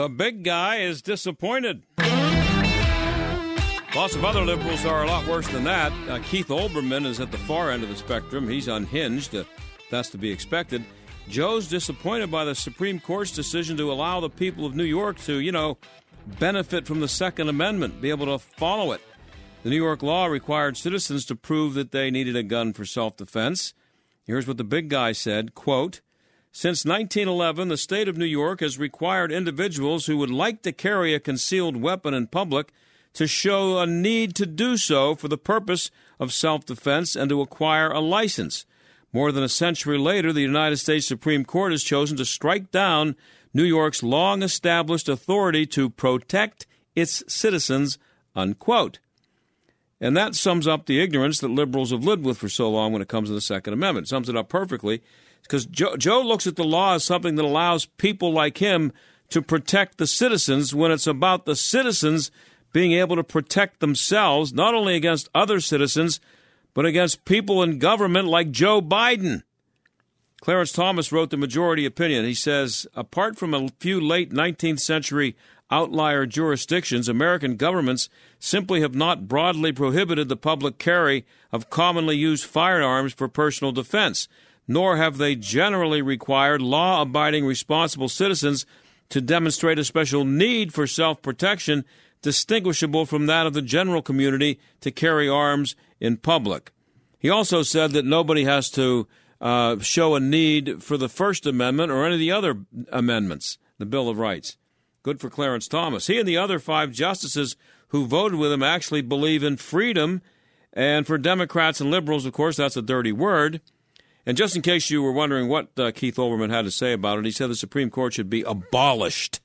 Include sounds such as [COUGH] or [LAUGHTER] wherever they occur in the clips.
The big guy is disappointed. Lots of other liberals are a lot worse than that. Uh, Keith Olbermann is at the far end of the spectrum. He's unhinged. Uh, that's to be expected. Joe's disappointed by the Supreme Court's decision to allow the people of New York to, you know, benefit from the Second Amendment, be able to follow it. The New York law required citizens to prove that they needed a gun for self defense. Here's what the big guy said quote, Since 1911, the state of New York has required individuals who would like to carry a concealed weapon in public to show a need to do so for the purpose of self defense and to acquire a license. More than a century later, the United States Supreme Court has chosen to strike down New York's long established authority to protect its citizens. Unquote. And that sums up the ignorance that liberals have lived with for so long when it comes to the Second Amendment. It sums it up perfectly because Joe, Joe looks at the law as something that allows people like him to protect the citizens when it's about the citizens being able to protect themselves, not only against other citizens, but against people in government like Joe Biden. Clarence Thomas wrote the majority opinion. He says, apart from a few late 19th century outlier jurisdictions, American governments simply have not broadly prohibited the public carry of commonly used firearms for personal defense, nor have they generally required law abiding responsible citizens to demonstrate a special need for self protection distinguishable from that of the general community to carry arms in public. He also said that nobody has to uh, show a need for the First Amendment or any of the other amendments, the Bill of Rights. Good for Clarence Thomas. He and the other five justices who voted with him actually believe in freedom. And for Democrats and liberals, of course, that's a dirty word. And just in case you were wondering what uh, Keith Olbermann had to say about it, he said the Supreme Court should be abolished,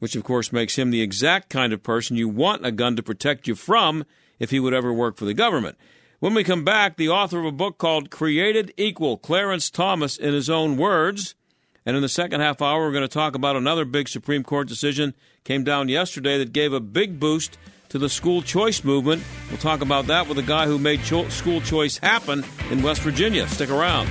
which of course makes him the exact kind of person you want a gun to protect you from if he would ever work for the government. When we come back, the author of a book called Created Equal, Clarence Thomas, in his own words, and in the second half hour, we're going to talk about another big Supreme Court decision came down yesterday that gave a big boost to the school choice movement. We'll talk about that with a guy who made cho- school choice happen in West Virginia. Stick around.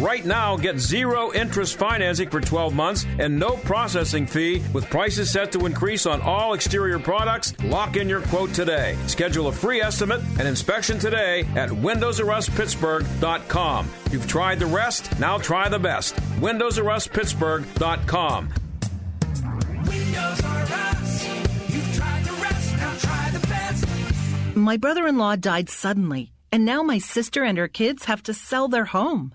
Right now, get zero interest financing for 12 months and no processing fee with prices set to increase on all exterior products. Lock in your quote today. Schedule a free estimate and inspection today at windowsrustpittsburgh.com. You've tried the rest, now try the best. windowsrustpittsburgh.com. Windows. You've tried the rest, now try the best. My brother in law died suddenly, and now my sister and her kids have to sell their home.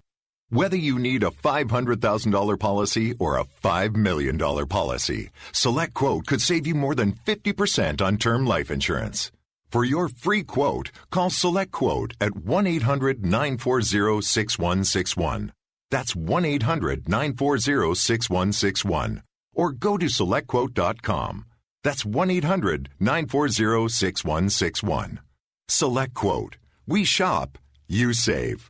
Whether you need a $500,000 policy or a $5 million policy, Select Quote could save you more than 50% on term life insurance. For your free quote, call Select Quote at 1 800 940 6161. That's 1 800 940 6161. Or go to selectquote.com. That's 1 800 940 6161. Select Quote. We shop, you save.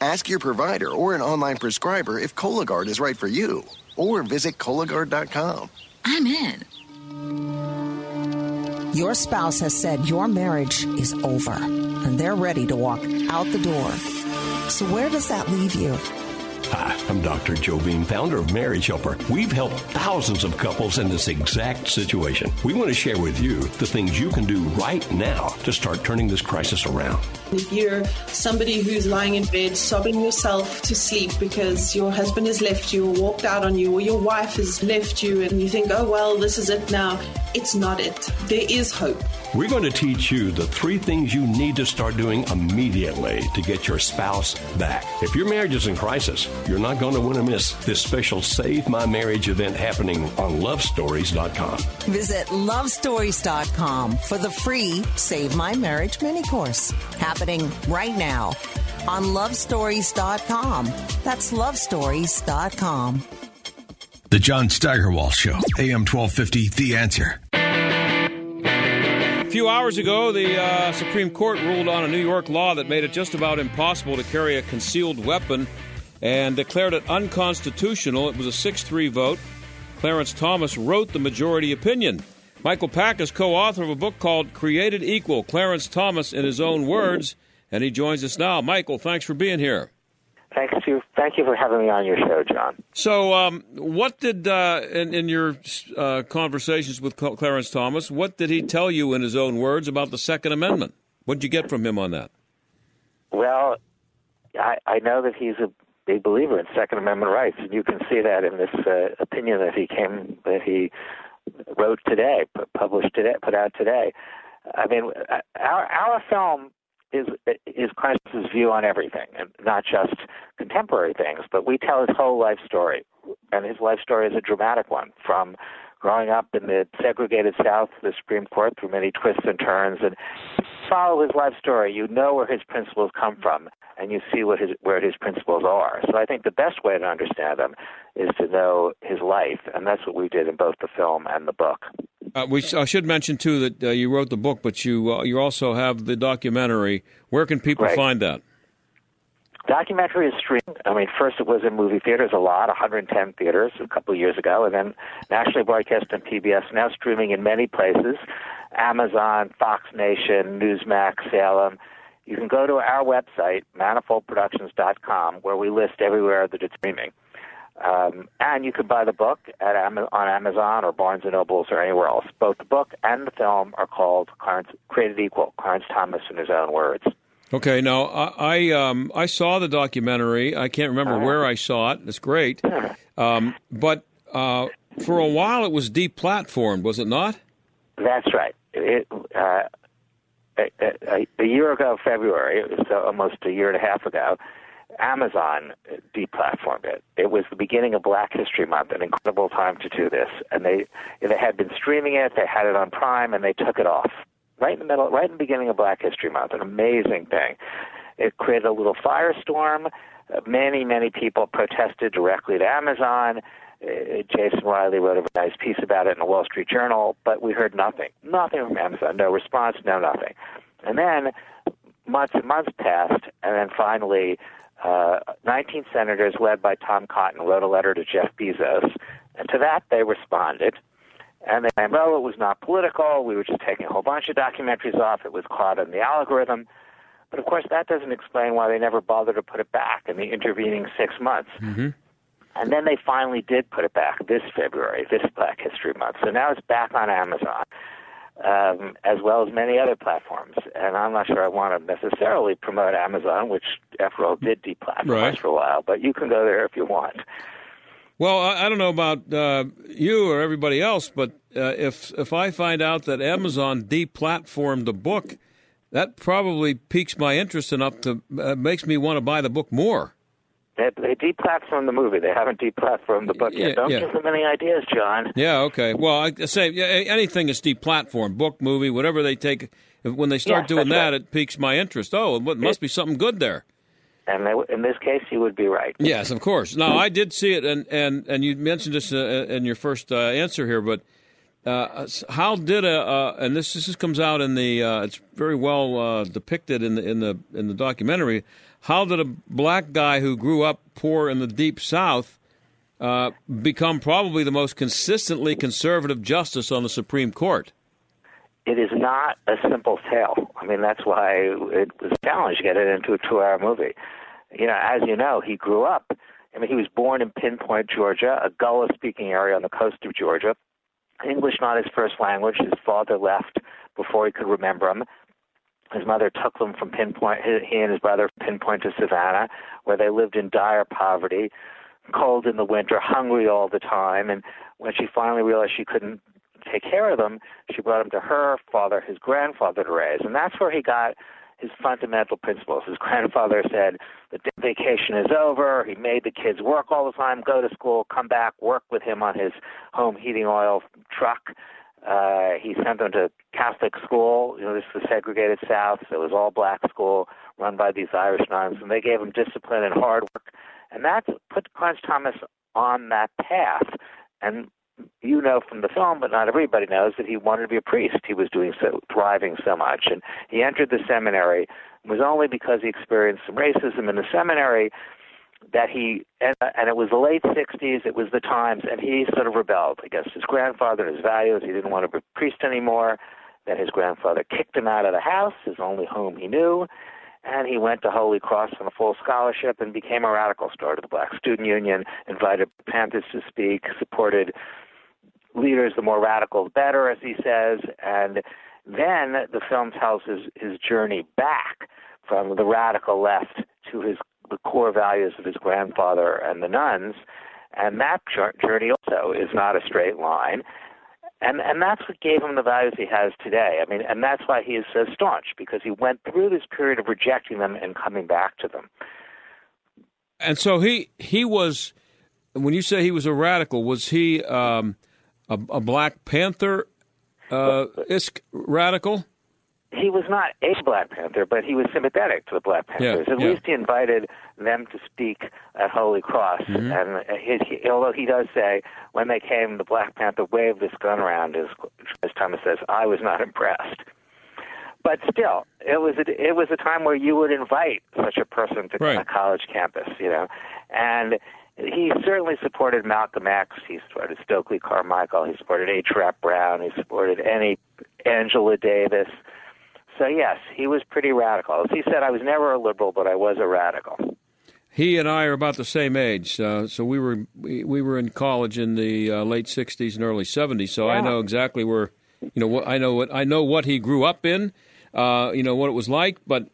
Ask your provider or an online prescriber if Cologuard is right for you, or visit Cologuard.com. I'm in. Your spouse has said your marriage is over and they're ready to walk out the door. So, where does that leave you? Hi, I'm Dr. Joe Beam, founder of Marriage Helper. We've helped thousands of couples in this exact situation. We want to share with you the things you can do right now to start turning this crisis around. If you're somebody who's lying in bed sobbing yourself to sleep because your husband has left you or walked out on you or your wife has left you and you think, oh, well, this is it now, it's not it. There is hope. We're going to teach you the three things you need to start doing immediately to get your spouse back. If your marriage is in crisis, you're not going to want to miss this special Save My Marriage event happening on lovestories.com. Visit lovestories.com for the free Save My Marriage mini course happening right now on lovestories.com. That's lovestories.com. The John Steigerwald Show, AM 1250, The Answer. A few hours ago, the uh, Supreme Court ruled on a New York law that made it just about impossible to carry a concealed weapon and declared it unconstitutional. It was a 6 3 vote. Clarence Thomas wrote the majority opinion. Michael Pack is co author of a book called Created Equal Clarence Thomas in His Own Words, and he joins us now. Michael, thanks for being here. Thanks to thank you for having me on your show, John. So, um, what did uh, in, in your uh, conversations with Clarence Thomas? What did he tell you in his own words about the Second Amendment? What did you get from him on that? Well, I, I know that he's a big believer in Second Amendment rights, and you can see that in this uh, opinion that he came that he wrote today, published today, put out today. I mean, our our film is is Clarence's view on everything, and not just contemporary things. But we tell his whole life story, and his life story is a dramatic one. From growing up in the segregated South, the Supreme Court through many twists and turns, and follow his life story. You know where his principles come from, and you see what his where his principles are. So I think the best way to understand them is to know his life, and that's what we did in both the film and the book. Uh, we I should mention too that uh, you wrote the book, but you uh, you also have the documentary. Where can people right. find that? Documentary is streamed. I mean, first it was in movie theaters, a lot, 110 theaters a couple of years ago, and then nationally broadcast on PBS. Now streaming in many places: Amazon, Fox Nation, Newsmax, Salem. You can go to our website, manifoldproductions.com, where we list everywhere that it's streaming. Um, and you can buy the book at on Amazon or Barnes and Nobles or anywhere else. Both the book and the film are called Clarence, Created Equal, Clarence Thomas in his own words. Okay, now I I, um, I saw the documentary. I can't remember uh-huh. where I saw it. It's great, [LAUGHS] um, but uh, for a while it was deplatformed, was it not? That's right. It, uh, a, a, a, year ago, February, it was almost a year and a half ago, Amazon deplatformed it. It was the beginning of Black History Month, an incredible time to do this. And they they had been streaming it, they had it on Prime, and they took it off right in the middle, right in the beginning of Black History Month. An amazing thing. It created a little firestorm. Many many people protested directly to Amazon. Uh, Jason Riley wrote a nice piece about it in the Wall Street Journal, but we heard nothing. Nothing from Amazon. No response, no nothing. And then months and months passed, and then finally, uh, 19 senators led by Tom Cotton wrote a letter to Jeff Bezos, and to that they responded. And they said, well, it was not political. We were just taking a whole bunch of documentaries off. It was caught in the algorithm. But of course, that doesn't explain why they never bothered to put it back in the intervening six months. Mm-hmm. And then they finally did put it back this February, this Black History Month. So now it's back on Amazon, um, as well as many other platforms. And I'm not sure I want to necessarily promote Amazon, which, after all, did deplatform Right. us for a while. But you can go there if you want. Well, I, I don't know about uh, you or everybody else, but uh, if if I find out that Amazon deplatformed the book, that probably piques my interest enough to uh, makes me want to buy the book more. They, they deplatformed the movie. They haven't deplatformed the book Yeah, yet. Don't yeah. give them any ideas, John. Yeah, okay. Well, I say yeah, anything is deplatformed, book, movie, whatever they take. When they start Yes, doing that, it piques my interest. Oh, it must be something good there. And they, in this case, you would be right. Yes, of course. Now, I did see it, and and and you mentioned this uh, in your first uh, answer here, but uh, how did a uh, and this this comes out in the uh, it's very well uh, depicted in the in the in the documentary. How did a black guy who grew up poor in the deep South uh, become probably the most consistently conservative justice on the Supreme Court? it is not a simple tale. I mean, that's why it was a challenge to get it into a two-hour movie. You know, as you know, he grew up. I mean, he was born in Pinpoint, Georgia, a Gullah-speaking area on the coast of Georgia. English not his first language. His father left before he could remember him. His mother took them from Pinpoint, he and his brother Pinpoint to Savannah, where they lived in dire poverty, cold in the winter, hungry all the time. And when she finally realized she couldn't take care of them, she brought him to her father, his grandfather, to raise. And that's where he got his fundamental principles. His grandfather said, the vacation is over. He made the kids work all the time, go to school, come back, work with him on his home heating oil truck. Uh, he sent them to Catholic school. You know, this was segregated South, so it was all black school run by these Irish nuns, and they gave him discipline and hard work. And that put Clarence Thomas on that path. And you know from the film, but not everybody knows that he wanted to be a priest. He was doing so, thriving so much, and he entered the seminary. It was only because he experienced some racism in the seminary that he, and, and it was the late '60s. It was the times, and he sort of rebelled against his grandfather and his values. He didn't want to be a priest anymore. Then his grandfather kicked him out of the house, his only home he knew. And he went to Holy Cross on a full scholarship and became a radical. Started the Black Student Union, invited Panthers to speak, supported leaders, the more radical, the better, as he says. And then the film tells his, his journey back from the radical left to his the core values of his grandfather and the nuns. And that journey also is not a straight line. And and that's what gave him the values he has today. I mean, and that's why he is so staunch because he went through this period of rejecting them and coming back to them. And so he he was when you say he was a radical, was he um, a, a Black Panther uh, isk radical? He was not a Black Panther, but he was sympathetic to the Black Panthers. Yeah, At yeah. least he invited them to speak at Holy Cross. Mhm. And his, he, although he does say when they came, the Black Panther waved this gun around, as, as Thomas says, I was not impressed. But still, it was a, it was a time where you would invite such a person to Right. a college campus, you know, and he certainly supported Malcolm X. He supported Stokely Carmichael. He supported H. Rap Brown. He supported any Angela Davis. So yes, he was pretty radical. As he said, I was never a liberal, but I was a radical. He and I are about the same age, uh, so we were we, we were in college in the uh, late '60s and early '70s. So I know exactly where, you know, what I know what I know what he grew up in, uh, you know what it was like. But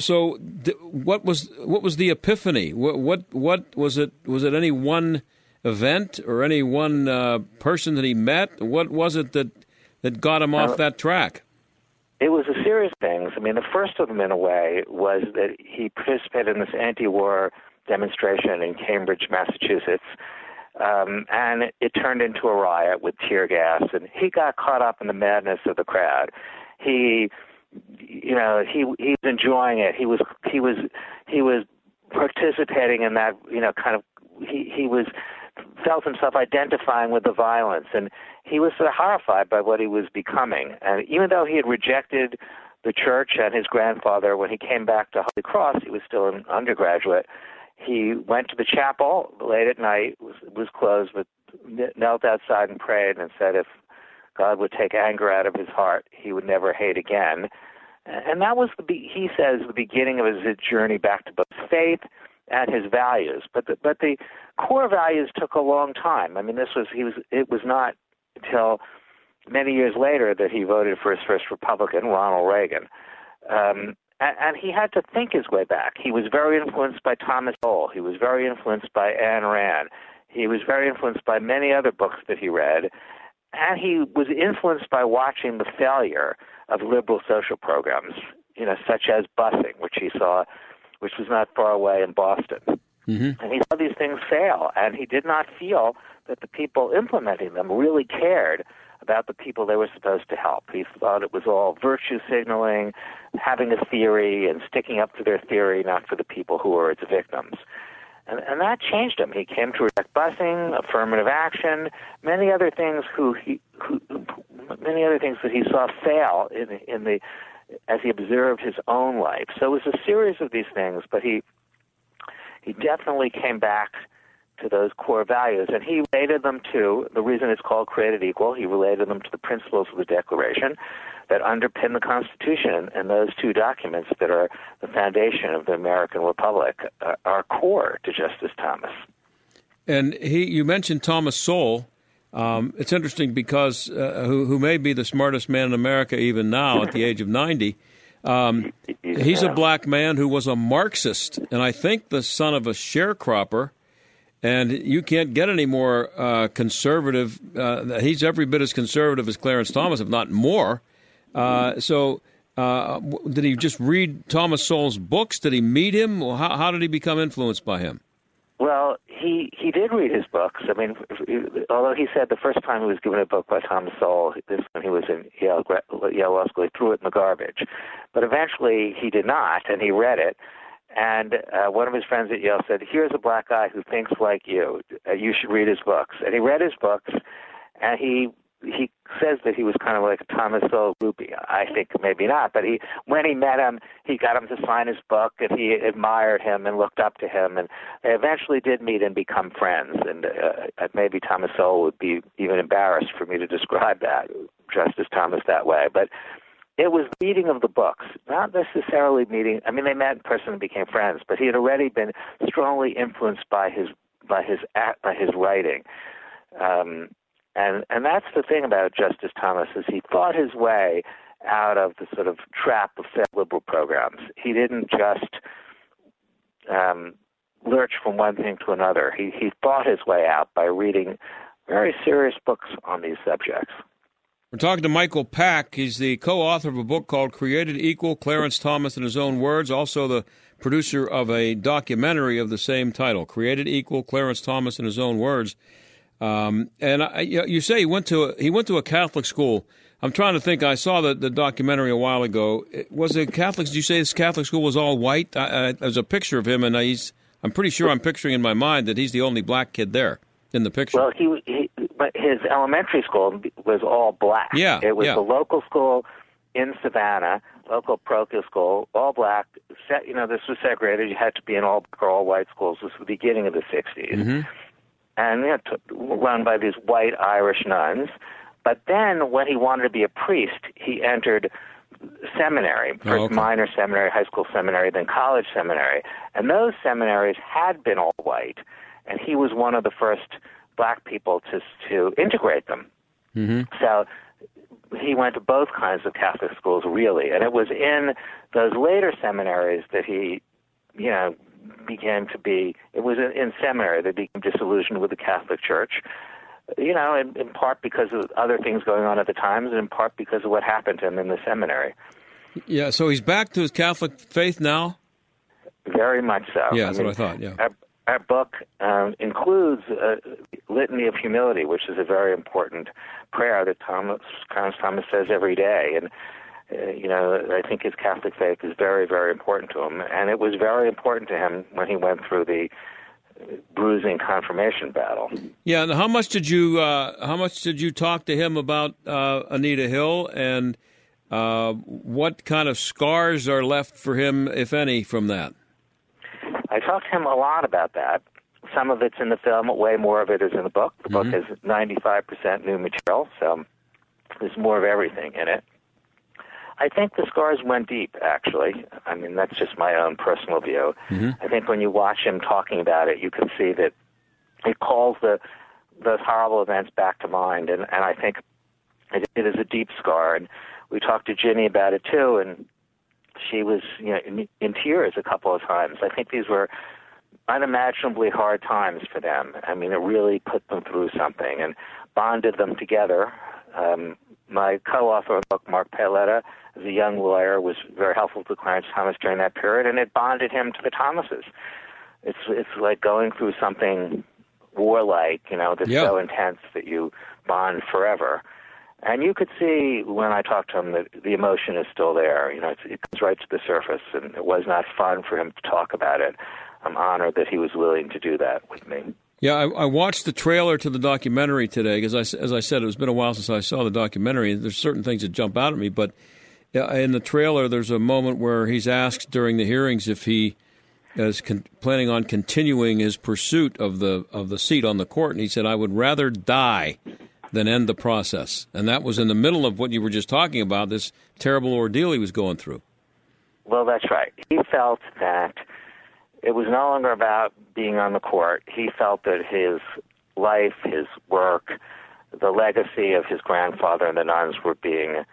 so, th- what was what was the epiphany? What what what was it? Was it any one event or any one uh, person that he met? What was it that that got him off Uh, that track? It was a series of things. I mean, the first of them, in a way, was that he participated in this anti-war demonstration in Cambridge, Massachusetts, um, and it, it turned into a riot with tear gas, and he got caught up in the madness of the crowd. He, you know, he he was enjoying it. He was he was he was participating in that, you know, kind of. He he was felt himself identifying with the violence, and he was sort of horrified by what he was becoming. And even though he had rejected the church and his grandfather when he came back to Holy Cross, he was still an undergraduate. He went to the chapel late at night, was, was closed, but knelt outside and prayed and said if God would take anger out of his heart, he would never hate again. and that was the he says the beginning of his journey back to both faith and his values. But the, but the core values took a long time. I mean, this was he was it was not until many years later that he voted for his first Republican, Ronald Reagan. Um, and, and he had to think his way back. He was very influenced by Thomas Sowell. He was very influenced by Ayn Rand. He was very influenced by many other books that he read. And he was influenced by watching the failure of liberal social programs, you know, such as busing, which he saw, which was not far away in Boston. Mm-hmm. And he saw these things fail, and he did not feel that the people implementing them really cared about the people they were supposed to help. He thought it was all virtue signaling, having a theory, and sticking up for their theory, not for the people who were its victims. And, and that changed him. He came to reject busing, affirmative action, many other things who he, who, many other things that he saw fail in, in the as he observed his own life. So it was a series of these things, but he he definitely came back to those core values. And he related them to the reason it's called created equal, he related them to the principles of the Declaration that underpin the Constitution. And those two documents that are the foundation of the American Republic are, are core to Justice Thomas. And he, you mentioned Thomas Sowell. Um, it's interesting because uh, who, who may be the smartest man in America even now at the age of 90. Um, he's a black man who was a Marxist, and I think the son of a sharecropper and you can't get any more uh, conservative. Uh, he's every bit as conservative as Clarence Thomas, if not more. Uh, so, uh, did he just read Thomas Sowell's books? Did he meet him? How, how did he become influenced by him? He he did read his books. I mean, although he said the first time he was given a book by Thomas Sowell, this when he was in Yale, Yale Law School, he threw it in the garbage. But eventually, he did not, and he read it and uh, one of his friends at Yale said, "Here's a black guy who thinks like you. Uh, you should read his books." And he read his books, and he he says that he was kind of like Thomas Sowell groupie. I think maybe not, but he when he met him, he got him to sign his book, and he admired him and looked up to him, and they eventually did meet and become friends. And uh, maybe Thomas Sowell would be even embarrassed for me to describe that Justice Thomas that way, but it was reading of the books, not necessarily meeting. I mean, they met in person and became friends, but he had already been strongly influenced by his by his by his writing. Um, and and that's the thing about Justice Thomas is he thought his way out of the sort of trap of liberal programs. He didn't just um, lurch from one thing to another. He he thought his way out by reading very serious books on these subjects. We're talking to Michael Pack. He's the co author of a book called Created Equal Clarence Thomas in His Own Words, also the producer of a documentary of the same title, Created Equal Clarence Thomas in His Own Words. Um, and I, you say he went to a, he went to a Catholic school. I'm trying to think. I saw the, the documentary a while ago. Was it Catholic? Did you say this Catholic school was all white? I, I, there's a picture of him, and he's. I'm pretty sure I'm picturing in my mind that he's the only black kid there in the picture. Well, he, he but his elementary school was all black. Yeah, it was yeah. the local school in Savannah, local parochial school, all black. Set, you know, this was segregated. You had to be in all all white schools. This was the beginning of the '60s, Mm-hmm. And you know, t- run by these white Irish nuns. But then, when he wanted to be a priest, he entered seminary, Oh, first okay. minor seminary, high school seminary, then college seminary. And those seminaries had been all white, and he was one of the first black people to to integrate them. Mm-hmm. So he went to both kinds of Catholic schools, really, and it was in those later seminaries that he, you know, began to be. It was in, in seminary they became disillusioned with the Catholic Church. You know, in, in part because of other things going on at the times, and in part because of what happened to him in the seminary. Yeah, so he's back to his Catholic faith now. Very much so. Yeah, that's mean, what I thought. Yeah. Our, our book um, includes a litany of humility, which is a very important prayer that Thomas, Clarence Thomas says every day. And, uh, you know, I think his Catholic faith is very, very important to him. And it was very important to him when he went through the bruising confirmation battle. Yeah, and how much did you uh, how much did you talk to him about uh, Anita Hill and uh, what kind of scars are left for him, if any, from that? I talked to him a lot about that. Some of it's in the film, way more of it is in the book. The book is 95% new material, so there's more of everything in it. I think the scars went deep, actually. I mean, that's just my own personal view. Mm-hmm. I think when you watch him talking about it, you can see that it calls the those horrible events back to mind, and, and I think it, it is a deep scar. And we talked to Ginni about it too, and she was you know in, in tears a couple of times. I think these were unimaginably hard times for them. I mean, it really put them through something and bonded them together. Um, my co-author of the book, Mark Paoletta, as a young lawyer, was very helpful to Clarence Thomas during that period, and it bonded him to the Thomases. It's it's like going through something warlike, you know, that's Yeah. so intense that you bond forever. And you could see when I talked to him that the emotion is still there. You know, it's, it comes right to the surface, and it was not fun for him to talk about it. I'm honored that he was willing to do that with me. Yeah, I, I watched the trailer to the documentary today because, I, as I said, it's been a while since I saw the documentary. There's certain things that jump out at me, but in the trailer, there's a moment where he's asked during the hearings if he is con- planning on continuing his pursuit of the of the seat on the court, and he said, "I would rather die than end the process." And that was in the middle of what you were just talking about, this terrible ordeal he was going through. Well, that's right. He felt that it was no longer about being on the court. He felt that his life, his work, the legacy of his grandfather and the nuns were being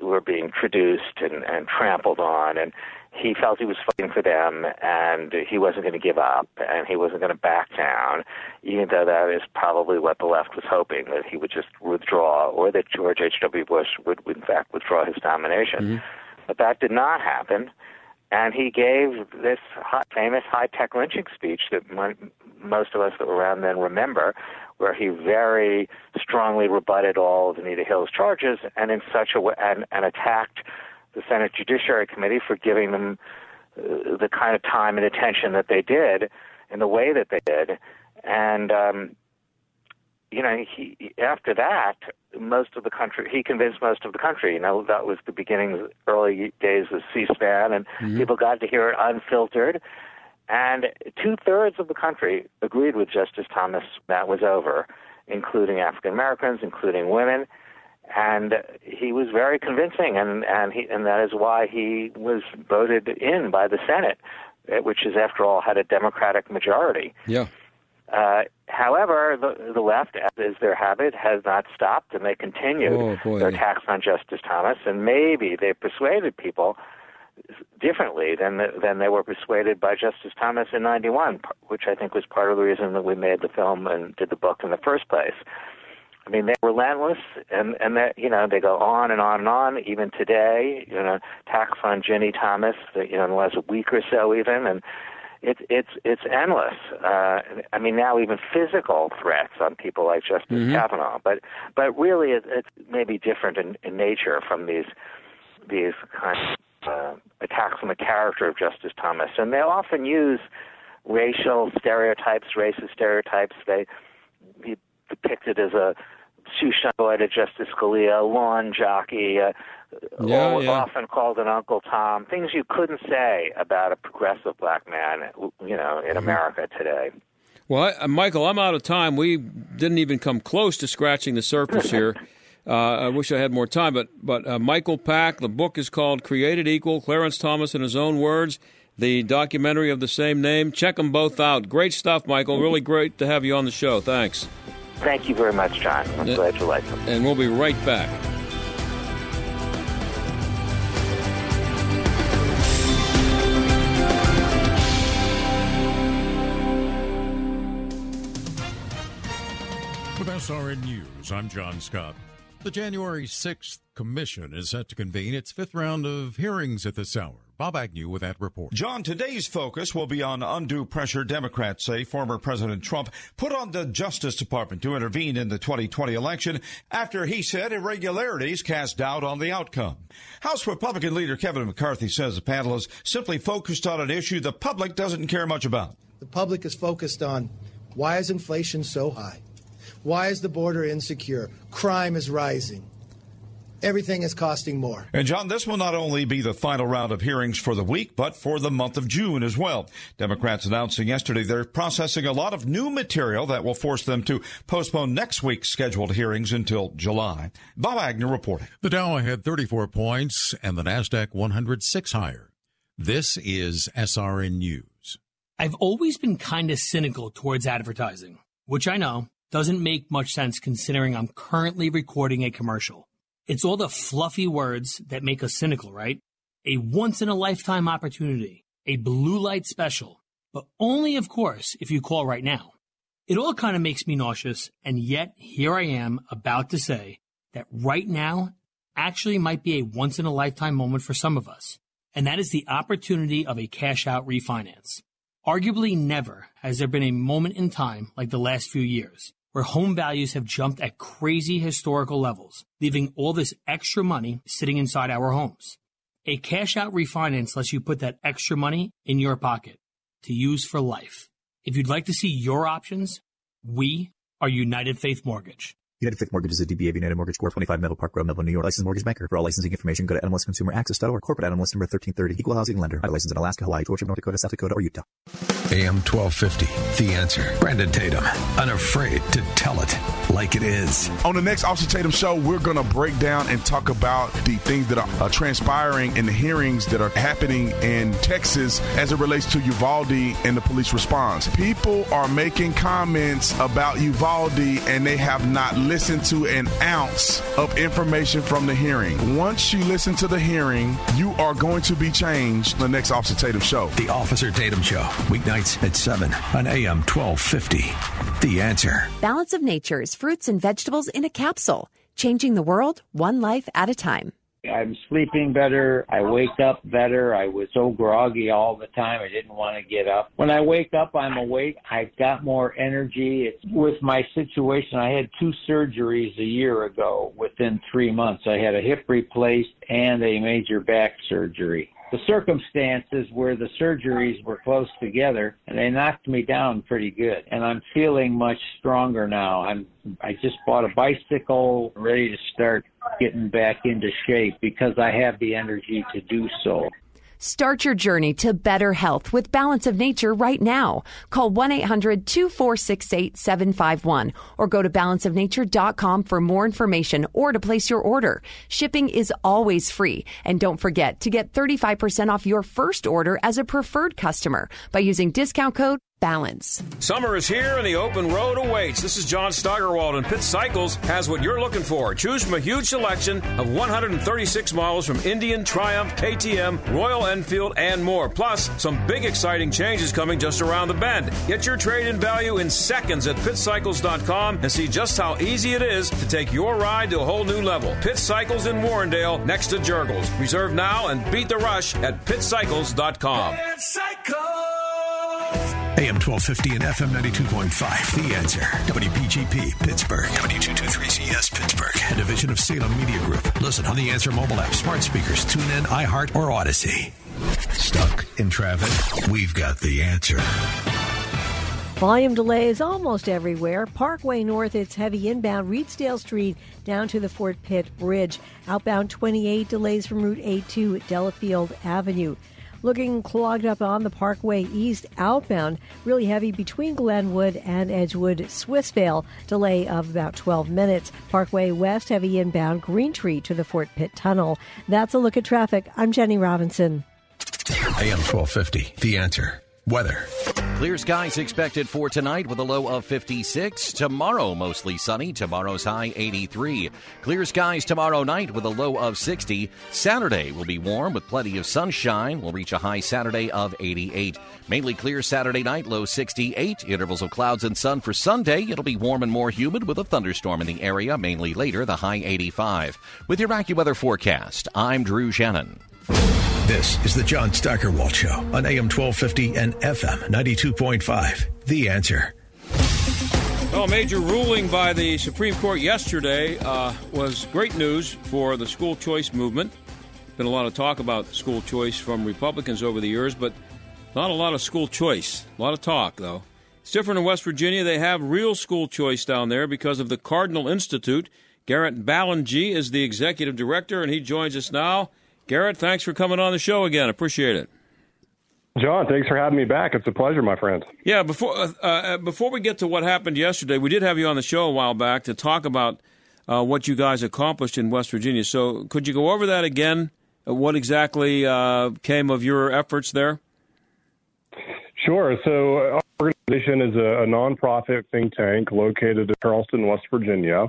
were being traduced and, and trampled on, and he felt he was fighting for them, and he wasn't going to give up, and he wasn't going to back down, even though that is probably what the left was hoping that he would just withdraw, or that George H. W. Bush would, in fact, withdraw his nomination. Mm-hmm. But that did not happen. And he gave this hot, famous high-tech lynching speech that mon- most of us that were around then remember, where he very strongly rebutted all of Anita Hill's charges, and in such a way, and, and attacked the Senate Judiciary Committee for giving them uh, the kind of time and attention that they did, in the way that they did, and um, you know, he after that, most of the country, he convinced most of the country. You know, that was the beginning, early days of C-SPAN, and people got to hear it unfiltered. And two thirds of the country agreed with Justice Thomas that was over, including African Americans, including women. And he was very convincing, and and he and that is why he was voted in by the Senate, eh, which is after all had a Democratic majority. Yeah. Uh, however, the, the left, as is their habit, has not stopped, and they continued Oh, their attacks on Justice Thomas. And maybe they persuaded people differently than the, than they were persuaded by Justice Thomas in '91, which I think was part of the reason that we made the film and did the book in the first place. I mean, they're relentless, and and that you know they go on and on and on. Even today, you know, attacks on Ginni Thomas, you know, in the last week or so, even, and it's it's it's endless. Uh, I mean, now even physical threats on people like Justice Mhm. Kavanaugh, but but really, it, it's maybe different in, in nature from these these kind of uh, attacks on the character of Justice Thomas, and they often use racial stereotypes, racist stereotypes. They he depicted as a shoeshine boy to Justice Scalia, a lawn jockey, uh, Yeah, yeah. often called an Uncle Tom. Things you couldn't say about a progressive black man, you know, Mm-hmm. in America today. Well, I, uh, Michael, I'm out of time. We didn't even come close to scratching the surface here. [LAUGHS] Uh, I wish I had more time, but but uh, Michael Pack, the book is called "Created Equal." Clarence Thomas, in his own words, the documentary of the same name. Check them both out. Great stuff, Michael. Really great to have you on the show. Thanks. Thank you very much, John. I'm glad you like them. And we'll be right back. SRN News, I'm John Scott. The January 6th Commission is set to convene its fifth round of hearings at this hour. Bob Agnew with that report. John, today's focus will be on undue pressure Democrats say former President Trump put on the Justice Department to intervene in the 2020 election after he said irregularities cast doubt on the outcome. House Republican leader Kevin McCarthy says the panel is simply focused on an issue the public doesn't care much about. The public is focused on why is inflation so high? Why is the border insecure? Crime is rising. everything is costing more. And John, this will not only be the final round of hearings for the week, but for the month of June as well. Democrats announcing yesterday they're processing a lot of new material that will force them to postpone next week's scheduled hearings until July. Bob Agnew reporting. The Dow had 34 points and the NASDAQ 106 higher. This is SRN News. I've always been kind of cynical towards advertising, which I know doesn't make much sense considering I'm currently recording a commercial. It's all the fluffy words that make us cynical, right? A once in a lifetime opportunity, a blue light special, but only, of course, if you call right now. It all kind of makes me nauseous, and yet here I am about to say that right now actually might be a once in a lifetime moment for some of us, and that is the opportunity of a cash out refinance. Arguably never has there been a moment in time like the last few years where home values have jumped at crazy historical levels, leaving all this extra money sitting inside our homes. A cash out refinance lets you put that extra money in your pocket to use for life. If you'd like to see your options, we are United Faith Mortgage. United Faith Mortgage is a DBA of United Mortgage Corp. 25 Melville Park Road, Melville, New York. Licensed mortgage banker. For all licensing information, go to nmlsconsumeraccess.org. Corporate NMLS number 1330. Equal housing lender. Licensed in Alaska, Hawaii, Georgia, North Dakota, South Dakota, or Utah. AM 1250, The Answer. Brandon Tatum, unafraid to tell it like it is. On the next Officer Tatum show, we're going to break down and talk about the things that are uh, transpiring in the hearings that are happening in Texas as it relates to Uvalde and the police response. People are making comments about Uvalde and they have not listened to an ounce of information from the hearing. Once you listen to the hearing, you are going to be changed the next Officer Tatum show. The Officer Tatum Show, weeknights at 7 on AM 1250. The Answer. Balance of Nature's fruits and vegetables in a capsule, changing the world one life at a time. I'm sleeping better. I wake up better. I was so groggy all the time. I didn't want to get up. When I wake up, I'm awake. I've got more energy. It's with my situation. I had two surgeries a year ago within three months. I had a hip replaced and a major back surgery. The circumstances where the surgeries were close together and they knocked me down pretty good. And I'm feeling much stronger now. I'm, I just bought a bicycle ready to start getting back into shape because I have the energy to do so. Start your journey to better health with Balance of Nature right now. Call 1 800 246 8751 or go to balanceofnature.com for more information or to place your order. Shipping is always free. And don't forget to get 35% off your first order as a preferred customer by using discount code balance. Summer is here and the open road awaits. This is John Steigerwald, and Pitt Cycles has what you're looking for. Choose from a huge selection of 136 models from Indian, Triumph, KTM, Royal Enfield, and more. Plus, some big exciting changes coming just around the bend. Get your trade in value in seconds at pitcycles.com and see just how easy it is to take your ride to a whole new level. Pitt Cycles in Warrendale next to Jergel's. Reserve now and beat the rush at pitcycles.com. AM 1250 and FM 92.5. The Answer. WPGP, Pittsburgh. W223CS, Pittsburgh. A division of Salem Media Group. Listen on the Answer mobile app, smart speakers, tune in, iHeart, or Audacy. Stuck in traffic? We've got the answer. Volume delays almost everywhere. Parkway North, it's heavy inbound. Reedsdale Street down to the Fort Pitt Bridge. Outbound 28 delays from Route 82 at Delafield Avenue. Looking clogged up on the Parkway East outbound, really heavy between Glenwood and Edgewood Swissvale. Delay of about 12 minutes. Parkway West, heavy inbound Green Tree to the Fort Pitt Tunnel. That's a look at traffic. I'm Jenny Robinson. AM 1250. The Answer. Weather. Clear skies expected for tonight with a low of 56. Tomorrow, mostly sunny. Tomorrow's high 83. Clear skies tomorrow night with a low of 60. Saturday will be warm with plenty of sunshine. We'll reach a high Saturday of 88. Mainly clear Saturday night, low 68. Intervals of clouds and sun for Sunday. It'll be warm and more humid with a thunderstorm in the area, mainly later, the high 85. With your AccuWeather forecast, I'm Drew Shannon. This is the John Steigerwald Show on AM 1250 and FM 92.5. The Answer. Well, a major ruling by the Supreme Court yesterday uh, was great news for the school choice movement. There's been a lot of talk about school choice from Republicans over the years, but not a lot of school choice. A lot of talk, though. It's different in West Virginia. They have real school choice down there because of the Cardinal Institute Garrett Ballengee is the executive director, and he joins us now. Garrett, thanks for coming on the show again. Appreciate it. John, thanks for having me back. It's a pleasure, my friend. Yeah, before uh, uh, before we get to what happened yesterday, we did have you on the show a while back to talk about uh, what you guys accomplished in West Virginia. So, could you go over that again? Uh, what exactly uh, came of your efforts there? Sure. So, our organization is a, a nonprofit think tank located in Charleston, West Virginia.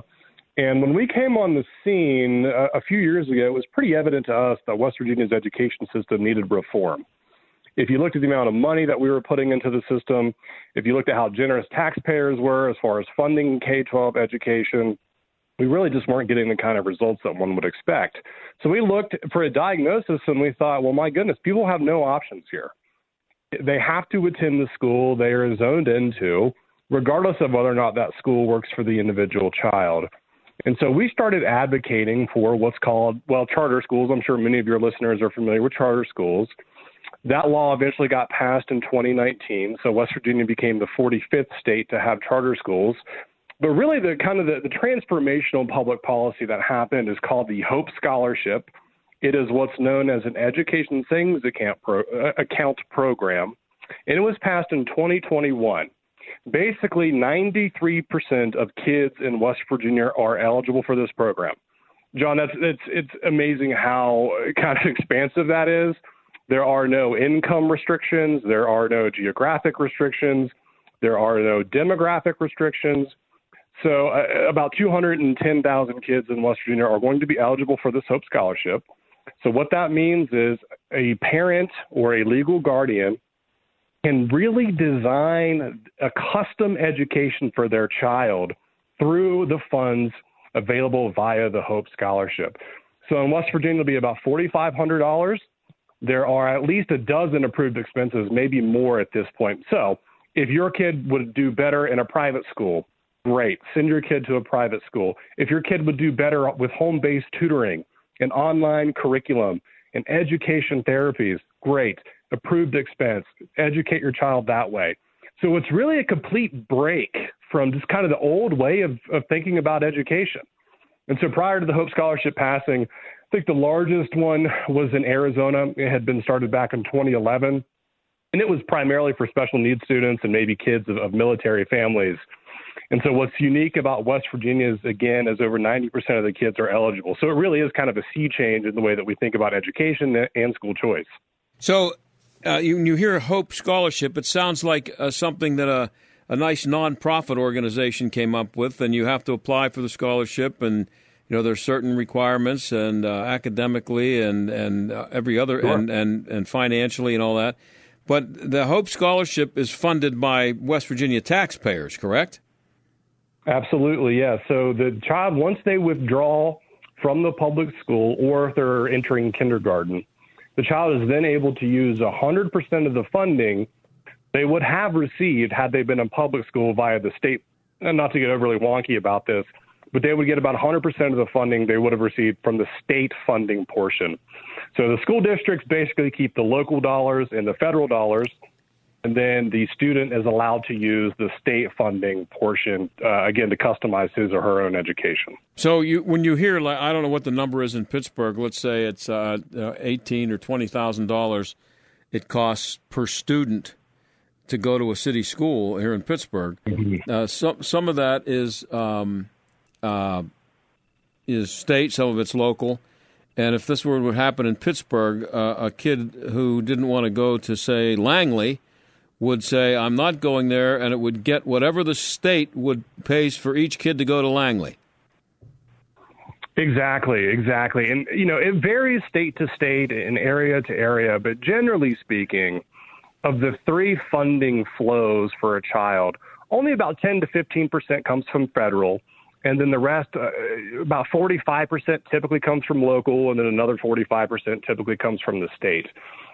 And when we came on the scene a, a few years ago, it was pretty evident to us that West Virginia's education system needed reform. If you looked at the amount of money that we were putting into the system, if you looked at how generous taxpayers were as far as funding K 12 education, we really just weren't getting the kind of results that one would expect. So we looked for a diagnosis and we thought, well, my goodness, people have no options here. They have to attend the school they are zoned into, regardless of whether or not that school works for the individual child. And so we started advocating for what's called, well, charter schools. I'm sure many of your listeners are familiar with charter schools. That law eventually got passed in 2019. So West Virginia became the 45th state to have charter schools. But really, the kind of the, the transformational public policy that happened is called the Hope Scholarship. It is what's known as an education savings account, pro, uh, account program, and it was passed in 2021. Basically, 93% of kids in West Virginia are eligible for this program. John, that's it's it's amazing how kind of [LAUGHS] expansive that is. There are no income restrictions, there are no geographic restrictions, there are no demographic restrictions. So, uh, about 210,000 kids in West Virginia are going to be eligible for this Hope Scholarship. So, what that means is a parent or a legal guardian can really design a custom education for their child through the funds available via the Hope Scholarship. So, in West Virginia, it'll be about $4,500 there are at least a dozen approved expenses, maybe more at this point. So if your kid would do better in a private school, great. Send your kid to a private school. If your kid would do better with home based tutoring, an online curriculum, and education therapies, great. Approved expense. Educate your child that way. So it's really a complete break from just kind of the old way of, of thinking about education. And so prior to the Hope Scholarship passing, I think the largest one was in Arizona. It had been started back in 2011, and it was primarily for special needs students and maybe kids of, of military families. And so, what's unique about West Virginia is, again, is over 90% of the kids are eligible. So, it really is kind of a sea change in the way that we think about education and school choice. So, uh, you, you hear Hope Scholarship, it sounds like uh, something that a, a nice nonprofit organization came up with, and you have to apply for the scholarship and you know there's certain requirements and uh, academically and and uh, every other sure. and, and and financially and all that. But the Hope Scholarship is funded by West Virginia taxpayers, correct? Absolutely, yes. So the child, once they withdraw from the public school or if they're entering kindergarten, the child is then able to use 100% of the funding they would have received had they been in public school via the state. And not to get overly wonky about this, but they would get about 100% of the funding they would have received from the state funding portion. So the school districts basically keep the local dollars and the federal dollars, and then the student is allowed to use the state funding portion uh, again to customize his or her own education. So you, when you hear, like, I don't know what the number is in Pittsburgh. Let's say it's uh, uh eighteen or twenty thousand dollars. It costs per student to go to a city school here in Pittsburgh. Mm-hmm. Uh, some some of that is um, uh, is state, some of it's local. And if this were to happen in Pittsburgh, uh, a kid who didn't want to go to, say, Langley would say, I'm not going there, and it would get whatever the state would pays for each kid to go to Langley. Exactly, exactly. And, you know, it varies state to state and area to area, but generally speaking, of the three funding flows for a child, only about 10 to 15% comes from federal, and then the rest, uh, about 45% typically comes from local, and then another 45% typically comes from the state.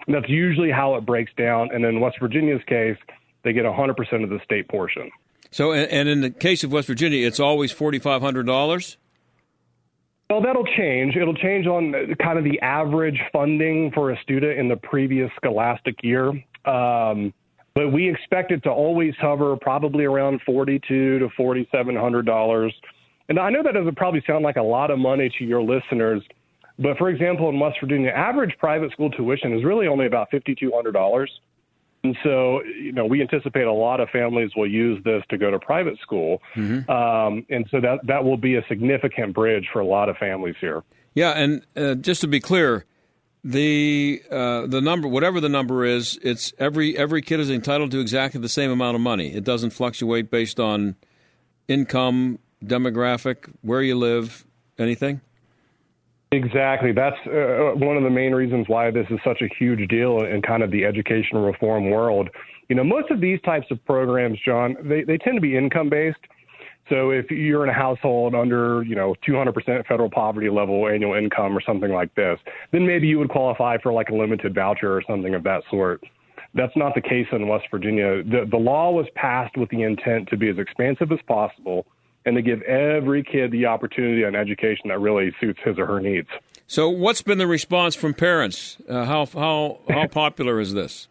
And that's usually how it breaks down. And in West Virginia's case, they get 100% of the state portion. So, and in the case of West Virginia, it's always $4,500? Well, that'll change. It'll change on kind of the average funding for a student in the previous scholastic year. Um, but we expect it to always hover probably around forty-two to forty-seven hundred dollars And I know that doesn't probably sound like a lot of money to your listeners, but for example, in West Virginia, average private school tuition is really only about $5,200. And so, you know, we anticipate a lot of families will use this to go to private school. Mm-hmm. Um, and so that, that will be a significant bridge for a lot of families here. Yeah. And uh, just to be clear, the uh, the number, whatever the number is, it's every every kid is entitled to exactly the same amount of money. It doesn't fluctuate based on income, demographic, where you live, anything. Exactly. That's uh, one of the main reasons why this is such a huge deal in kind of the education reform world. You know, most of these types of programs, John, they, they tend to be income based. So if you're in a household under, you know, 200% federal poverty level annual income or something like this, then maybe you would qualify for like a limited voucher or something of that sort. That's not the case in West Virginia. The, the law was passed with the intent to be as expansive as possible and to give every kid the opportunity on education that really suits his or her needs. So, what's been the response from parents? Uh, how how how [LAUGHS] popular is this?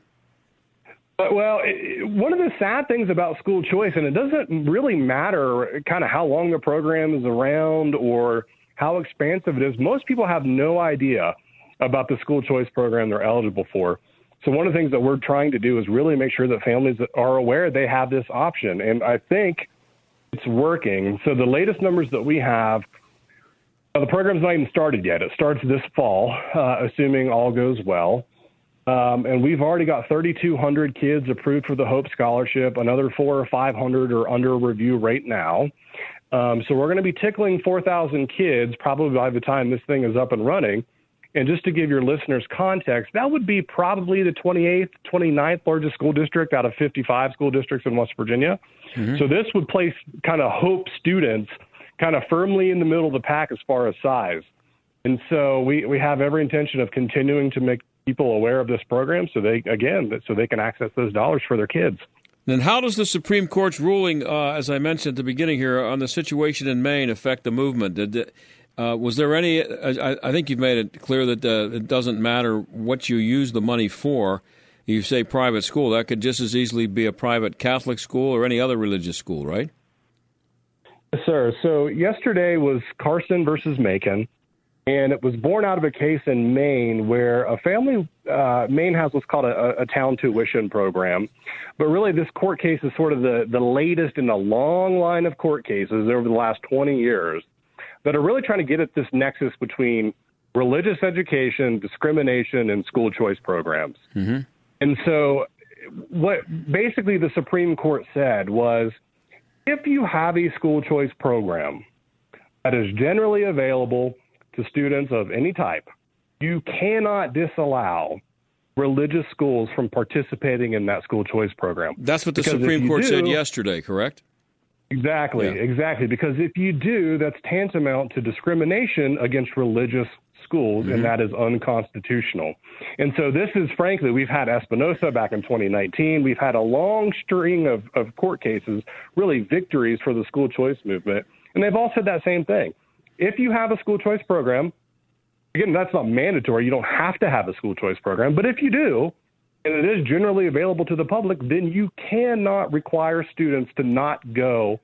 Well, it, one of the sad things about school choice, and it doesn't really matter kind of how long the program is around or how expansive it is, most people have no idea about the school choice program they're eligible for. So, one of the things that we're trying to do is really make sure that families are aware they have this option. And I think it's working. So, the latest numbers that we have the program's not even started yet. It starts this fall, uh, assuming all goes well. Um, and we've already got 3,200 kids approved for the Hope Scholarship. Another four or 500 are under review right now. Um, so we're going to be tickling 4,000 kids probably by the time this thing is up and running. And just to give your listeners context, that would be probably the 28th, 29th largest school district out of 55 school districts in West Virginia. Mm-hmm. So this would place kind of Hope students kind of firmly in the middle of the pack as far as size. And so we, we have every intention of continuing to make people aware of this program so they again so they can access those dollars for their kids. Then how does the Supreme Court's ruling, uh, as I mentioned at the beginning here, on the situation in Maine affect the movement? Did, uh, was there any? I, I, think you've made it clear that uh, it doesn't matter what you use the money for. You say private school, that could just as easily be a private Catholic school or any other religious school, right? Yes, sir. So yesterday was Carson versus Makin and it was born out of a case in Maine where a family, uh, Maine has what's called a, a town tuition program. But really, this court case is sort of the, the latest in a long line of court cases over the last 20 years that are really trying to get at this nexus between religious education, discrimination, and school choice programs. Mm-hmm. And so, what basically the Supreme Court said was if you have a school choice program that is generally available to students of any type, you cannot disallow religious schools from participating in that school choice program. That's what the because Supreme Court do, said yesterday, correct? Exactly, yeah. exactly. Because if you do, that's tantamount to discrimination against religious schools, mm-hmm. and that is unconstitutional. And so, this is frankly, we've had Espinoza back in 2019. We've had a long string of, of court cases, really victories for the school choice movement. And they've all said that same thing if you have a school choice program, again, that's not mandatory. You don't have to have a school choice program, but if you do, and it is generally available to the public, then you cannot require students to not go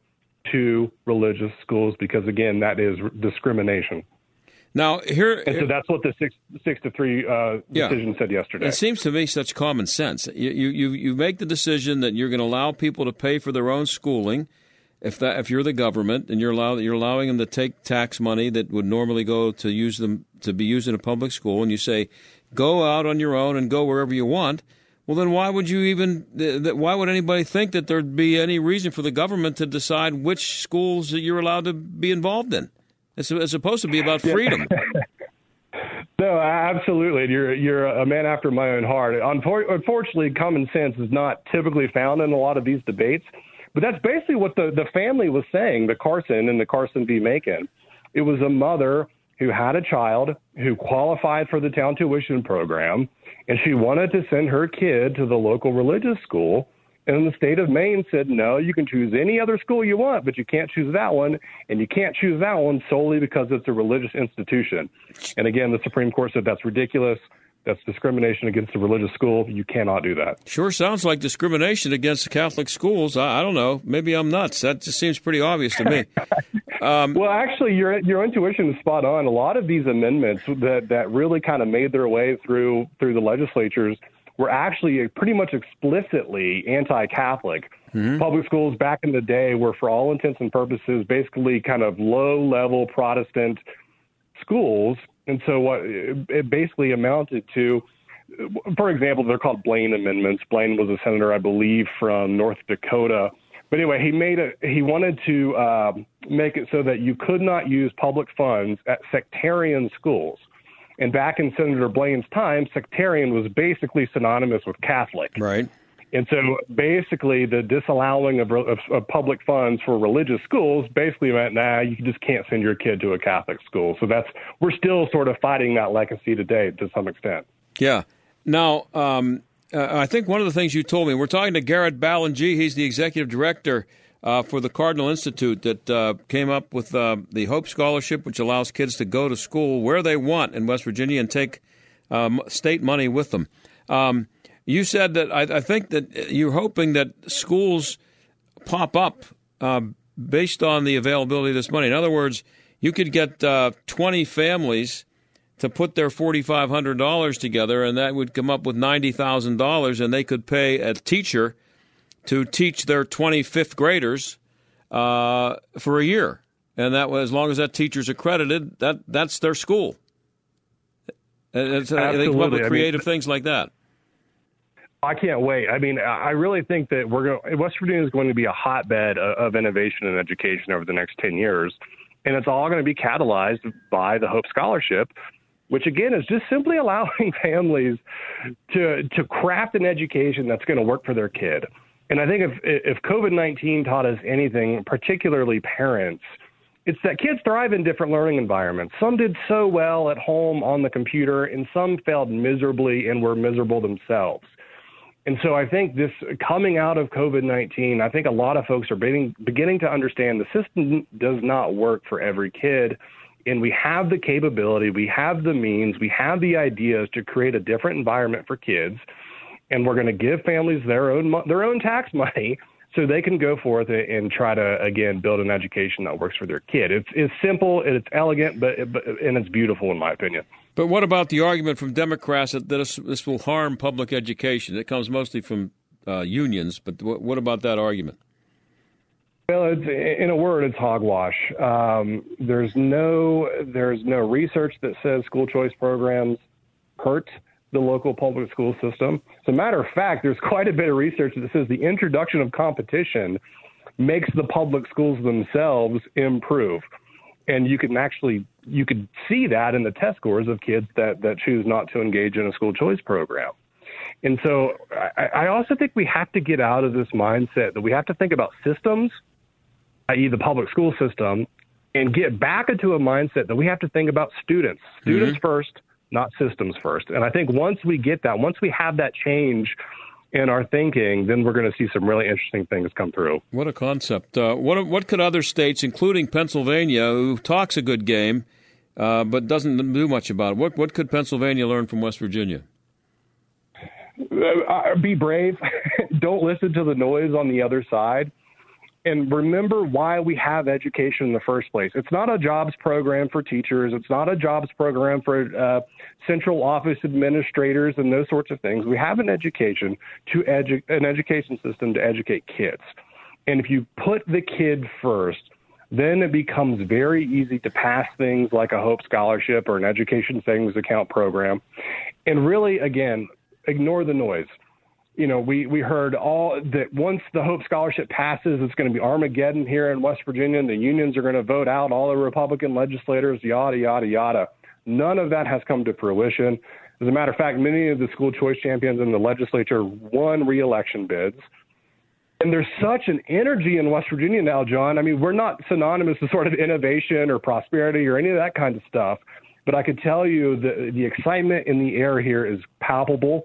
to religious schools because, again, that is discrimination. Now here, and so that's what the six six to three uh, decision yeah. said yesterday. It seems to me such common sense. You you you make the decision that you're going to allow people to pay for their own schooling if that if you're the government and you're allow, you're allowing them to take tax money that would normally go to use them to be used in a public school, and you say, go out on your own and go wherever you want. Well, then why would you even? Why would anybody think that there'd be any reason for the government to decide which schools that you're allowed to be involved in? It's, it's supposed to be about freedom. [LAUGHS] No, absolutely. You're you're a man after my own heart. Unfortunately, common sense is not typically found in a lot of these debates. But that's basically what the, the family was saying, the Carson and the Carson v. Makin. It was a mother who had a child who qualified for the town tuition program, and she wanted to send her kid to the local religious school. And the state of Maine said, no, you can choose any other school you want, but you can't choose that one. And you can't choose that one solely because it's a religious institution. And again, the Supreme Court said that's ridiculous. That's discrimination against a religious school. You cannot do that. Sure sounds like discrimination against Catholic schools. I, I don't know. Maybe I'm nuts. That just seems pretty obvious to me. Um, [LAUGHS] well, actually, your your intuition is spot on. A lot of these amendments that that really kind of made their way through through the legislatures were actually pretty much explicitly anti-Catholic. Mm-hmm. Public schools back in the day were, for all intents and purposes, basically kind of low-level Protestant schools, and so what it basically amounted to. For example, they're called Blaine amendments. Blaine was a senator, I believe, from North Dakota. But anyway, he made it. He wanted to um, make it so that you could not use public funds at sectarian schools. And back in Senator Blaine's time, sectarian was basically synonymous with Catholic. Right. And so basically, the disallowing of, of, of public funds for religious schools basically meant, nah, you just can't send your kid to a Catholic school. So that's we're still sort of fighting that legacy today to some extent. Yeah. Now, um, uh, I think one of the things you told me, we're talking to Garrett Ballengee. He's the executive director uh, for the Cardinal Institute that uh, came up with uh, the Hope Scholarship, which allows kids to go to school where they want in West Virginia and take um, state money with them. Um, you said that I, I, think that you're hoping that schools pop up uh, based on the availability of this money. In other words, you could get uh, 20 families to put their $4,500 together, and that would come up with $90,000, and they could pay a teacher to teach their 25th graders uh, for a year. And that as long as that teacher's accredited, that that's their school. It's, Absolutely. They come up with I creative mean, things like that. I can't wait. I mean, I really think that we're going. West Virginia is going to be a hotbed of innovation and education over the next ten years, and it's all going to be catalyzed by the Hope Scholarship, which again is just simply [LAUGHS] allowing families to to craft an education that's going to work for their kid. And I think if if COVID nineteen taught us anything, particularly parents, it's that kids thrive in different learning environments. Some did so well at home on the computer, and some failed miserably and were miserable themselves. And so I think this coming out of COVID 19, I think a lot of folks are beginning, beginning to understand the system does not work for every kid. And we have the capability, we have the means, we have the ideas to create a different environment for kids. And we're going to give families their own their own tax [LAUGHS] money so they can go forth and try to again build an education that works for their kid. It's it's simple, it's elegant, but, but and it's beautiful in my opinion. But what about the argument from Democrats that this, this will harm public education? It comes mostly from uh, unions, but what, what, about that argument? Well, in a word, it's hogwash. Um, there's no there's no research that says school choice programs hurt the local public school system. As a matter of fact, there's [LAUGHS] quite a bit of research that says the introduction of competition makes the public schools themselves improve and you can actually you could see that in the test scores of kids that that choose not to engage in a school choice program. And so I, I also think we have to get out of this mindset that we have to think about systems, i.e., the public school system, and get back into a mindset that we have to think about students, students mm-hmm. first, not systems first. And I think once we get that, once we have that change in our thinking, then we're going to see some really interesting things come through. What a concept! Uh, what what could other states, including Pennsylvania, who talks a good game uh, but doesn't do much about it, what what could Pennsylvania learn from West Virginia? Uh, be brave. [LAUGHS] Don't listen to the noise on the other side and remember why we have education in the first place. It's not a jobs program for teachers. It's not a jobs program for uh, central office administrators and those sorts of things. We have an education to edu- an education system to educate kids. And if you put the kid first, then it becomes very easy to pass things like a Hope Scholarship or an education savings account program. And really, again, ignore the noise you know, we, we heard all that once the Hope Scholarship passes, it's going to be Armageddon here in West Virginia, and the unions are going to vote out all the Republican legislators, yada, yada, yada. None of that has come to fruition. As a matter of fact, many of the school choice champions in the legislature won reelection bids. And there's such an energy in West Virginia now, John. I mean, we're not synonymous with sort of innovation or prosperity or any of that kind of stuff. But I could tell you the the excitement in the air here is palpable.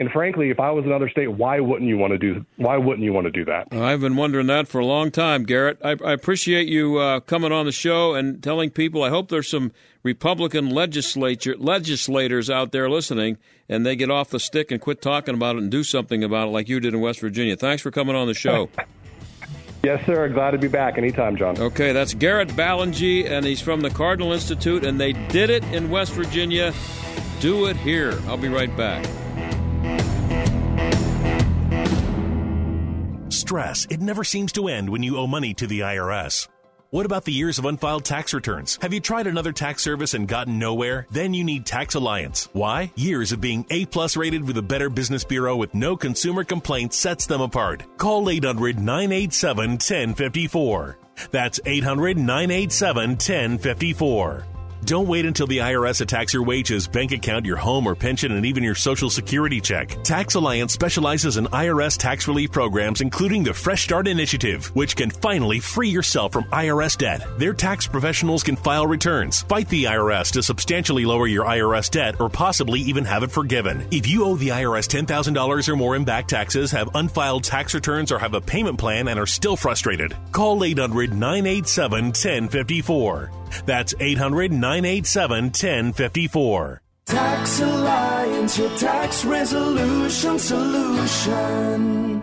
And frankly, if I was another state, why wouldn't you want to do? Why wouldn't you want to do that? I've been wondering that for a long time, Garrett. I, I appreciate you uh, coming on the show and telling people. I hope there's some Republican legislature legislators out there listening, and they get off the stick and quit talking about it and do something about it, like you did in West Virginia. Thanks for coming on the show. [LAUGHS] Yes, sir. Glad to be back anytime, John. Okay, that's Garrett Ballengee, and he's from the Cardinal Institute, and they did it in West Virginia. Do it here. I'll be right back. Stress. It never seems to end when you owe money to the IRS. What about the years of unfiled tax returns? Have you tried another tax service and gotten nowhere? Then you need Tax Alliance. Why? Years of being A plus rated with a Better Business Bureau with no consumer complaints sets them apart. Call 800 987 1054. That's 800 987 1054. Don't wait until the IRS attacks your wages, bank account, your home or pension, and even your social security check. Tax Alliance specializes in IRS tax relief programs, including the Fresh Start Initiative, which can finally free yourself from IRS debt. Their tax professionals can file returns, fight the IRS to substantially lower your IRS debt, or possibly even have it forgiven. If you owe the IRS $10,000 or more in back taxes, have unfiled tax returns, or have a payment plan and are still frustrated, call 800 987 1054. That's 800 987 1054. Tax Alliance, your tax resolution solution.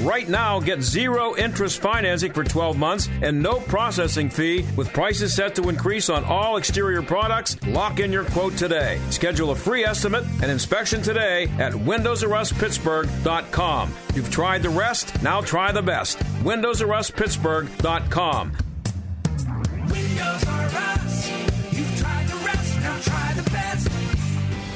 right now get zero interest financing for 12 months and no processing fee with prices set to increase on all exterior products. Lock in your quote today. Schedule a free estimate and inspection today at windowsrustpittsburgh.com. You've tried the rest, now try the best. windowsrustpittsburgh.com. Windows R Us. You've tried the rest, now try the best.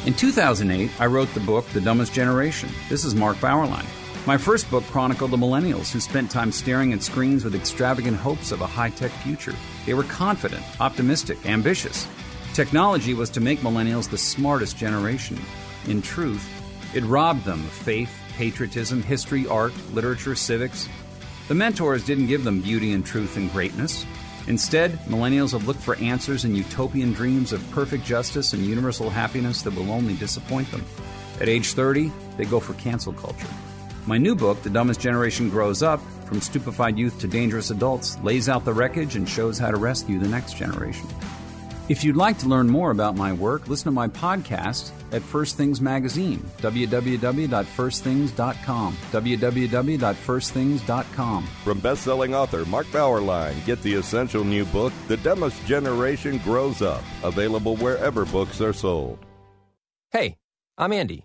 In 2008, I wrote the book The Dumbest Generation. This is Mark Bauerlein. My first book chronicled the millennials who spent time staring at screens with extravagant hopes of a high tech future. They were confident, optimistic, ambitious. Technology was to make millennials the smartest generation. In truth, it robbed them of faith, patriotism, history, art, literature, civics. The mentors didn't give them beauty and truth and greatness. Instead, millennials have looked for answers in utopian dreams of perfect justice and universal happiness that will only disappoint them. At age 30, they go for cancel culture. My new book, The Dumbest Generation Grows Up From Stupefied Youth to Dangerous Adults, lays out the wreckage and shows how to rescue the next generation. If you'd like to learn more about my work, listen to my podcast at First Things Magazine, www.firstthings.com, www.firstthings.com. From best-selling author Mark Bauerlein, get the essential new book, The Dumbest Generation Grows Up, available wherever books are sold. Hey, I'm Andy.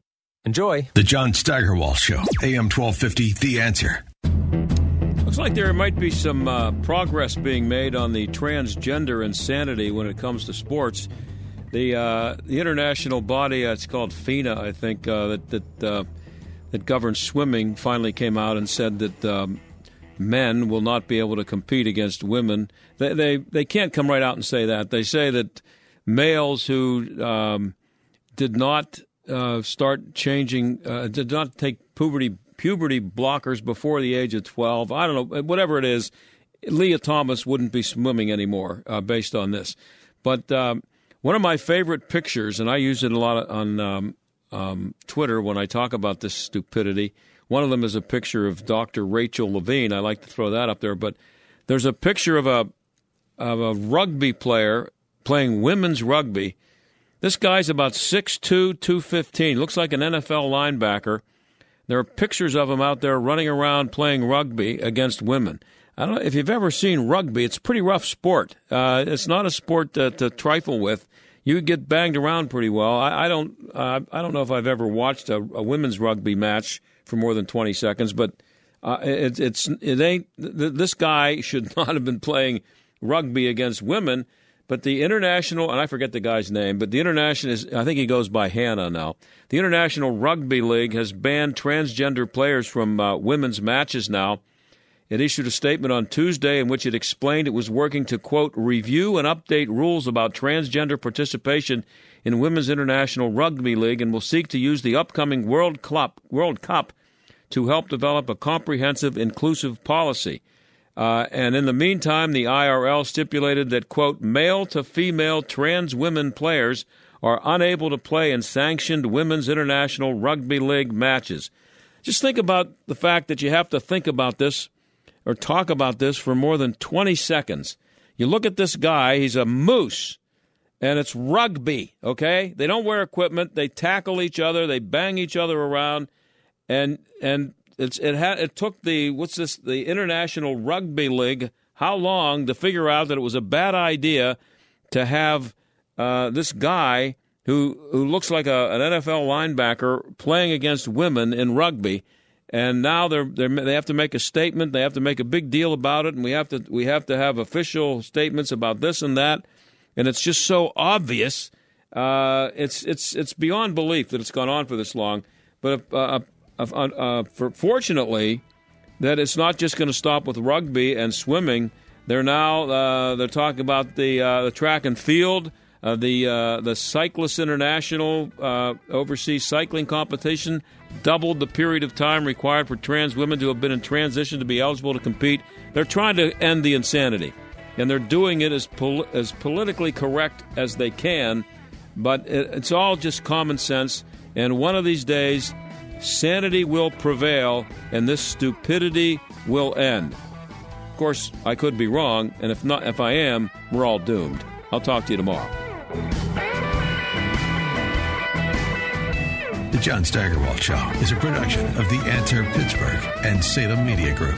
Enjoy. The John Steigerwald Show, AM 1250, The Answer. Looks like there might be some uh, progress being made on the transgender insanity when it comes to sports. The uh, the international body, uh, it's called FINA, I think, uh, that that uh, that governs swimming, finally came out and said that um, men will not be able to compete against women. They, they they can't come right out and say that. They say that males who um, did not uh, start changing, uh, did not take puberty puberty blockers before the age of twelve. I don't know, whatever it is. Lia Thomas wouldn't be swimming anymore uh, based on this. But um, one of my favorite pictures, and I use it a lot on um, um, Twitter when I talk about this stupidity, One of them is a picture of Dr. Rachel Levine. I like to throw that up there, but there's a picture of a of a rugby player playing women's rugby. This guy's about 6'2", 215. Looks like an NFL linebacker. There are pictures of him out there running around playing rugby against women. I don't know if you've ever seen rugby. It's a pretty rough sport. Uh, it's not a sport to, to trifle with. You get banged around pretty well. I, I don't. Uh, I don't know if I've ever watched a, a, women's rugby match for more than twenty seconds, but uh, it, it's it ain't. Th- this guy should [LAUGHS] not have been playing rugby against women. But the international, and I forget the guy's name, but the international is, I think he goes by Hannah now. The International Rugby League has banned transgender players from uh, women's matches now. It issued a statement on Tuesday in which it explained it was working to, quote, review and update rules about transgender participation in Women's International Rugby League and will seek to use the upcoming World Cup, World Cup to help develop a comprehensive, inclusive policy. Uh, and in the meantime, the IRL stipulated that, quote, male to female trans women players are unable to play in sanctioned Women's International Rugby League matches. Just think about the fact that you have to think about this or talk about this for more than 20 seconds. You look at this guy, he's a moose, and it's rugby, okay? They don't wear equipment, they tackle each other, they bang each other around, and and it's it had it took the what's this the International Rugby League how long to figure out that it was a bad idea to have uh, this guy who who looks like a, an NFL linebacker playing against women in rugby and now they're, they're they have to make a statement. They have to make a big deal about it, and we have to we have to have official statements about this and that. And it's just so obvious. Uh, it's it's it's beyond belief that it's gone on for this long. But uh, uh, uh, uh for, fortunately, that it's not just going to stop with rugby and swimming. They're now uh, they're talking about the the track and field. Uh, the uh, the Cyclists International uh, overseas cycling competition doubled the period of time required for trans women to have been in transition to be eligible to compete. They're trying to end the insanity, and they're doing it as pol- as politically correct as they can. But it, it's all just common sense. And one of these days, sanity will prevail, and this stupidity will end. Of course, I could be wrong, and if not, if I am, we're all doomed. I'll talk to you tomorrow. The John Steigerwald Show is a production of The Answer Pittsburgh and Salem Media Group.